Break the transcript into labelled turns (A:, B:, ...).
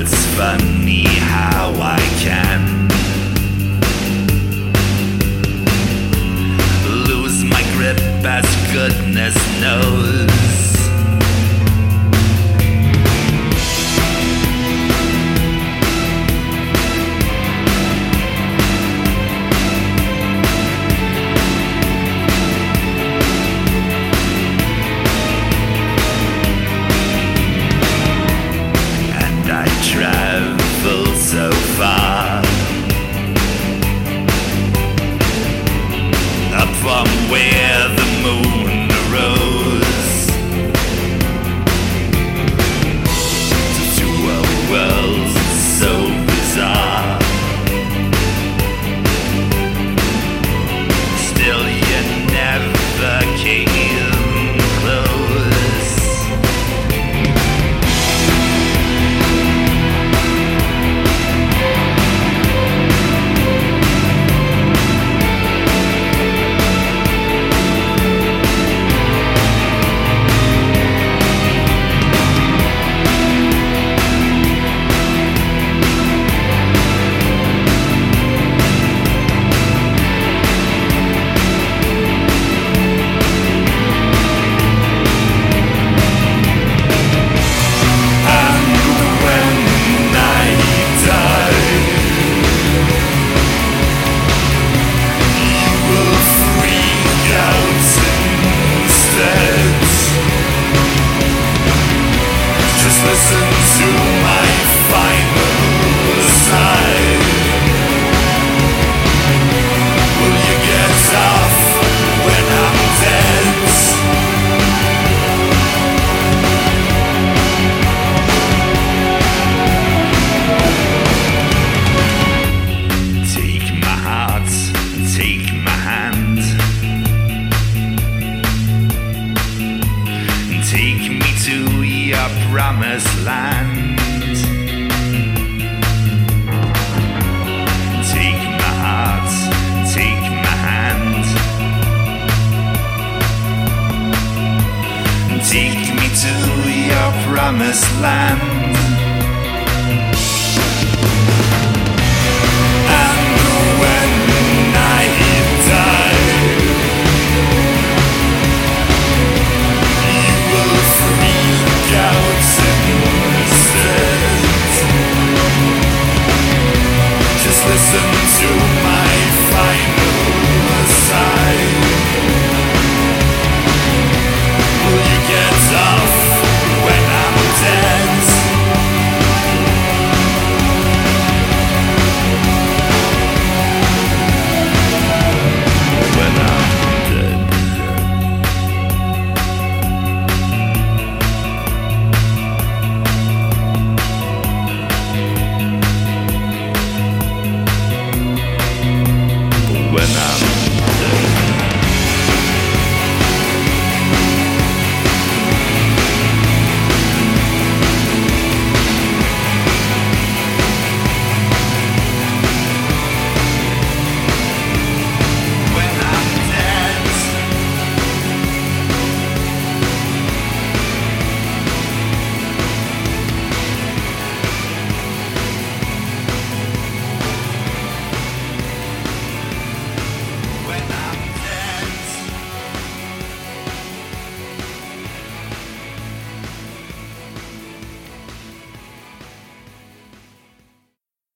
A: it's funny how I can lose my grip as goodness knows. land. Take my heart, take my hand. Take me to your promised land.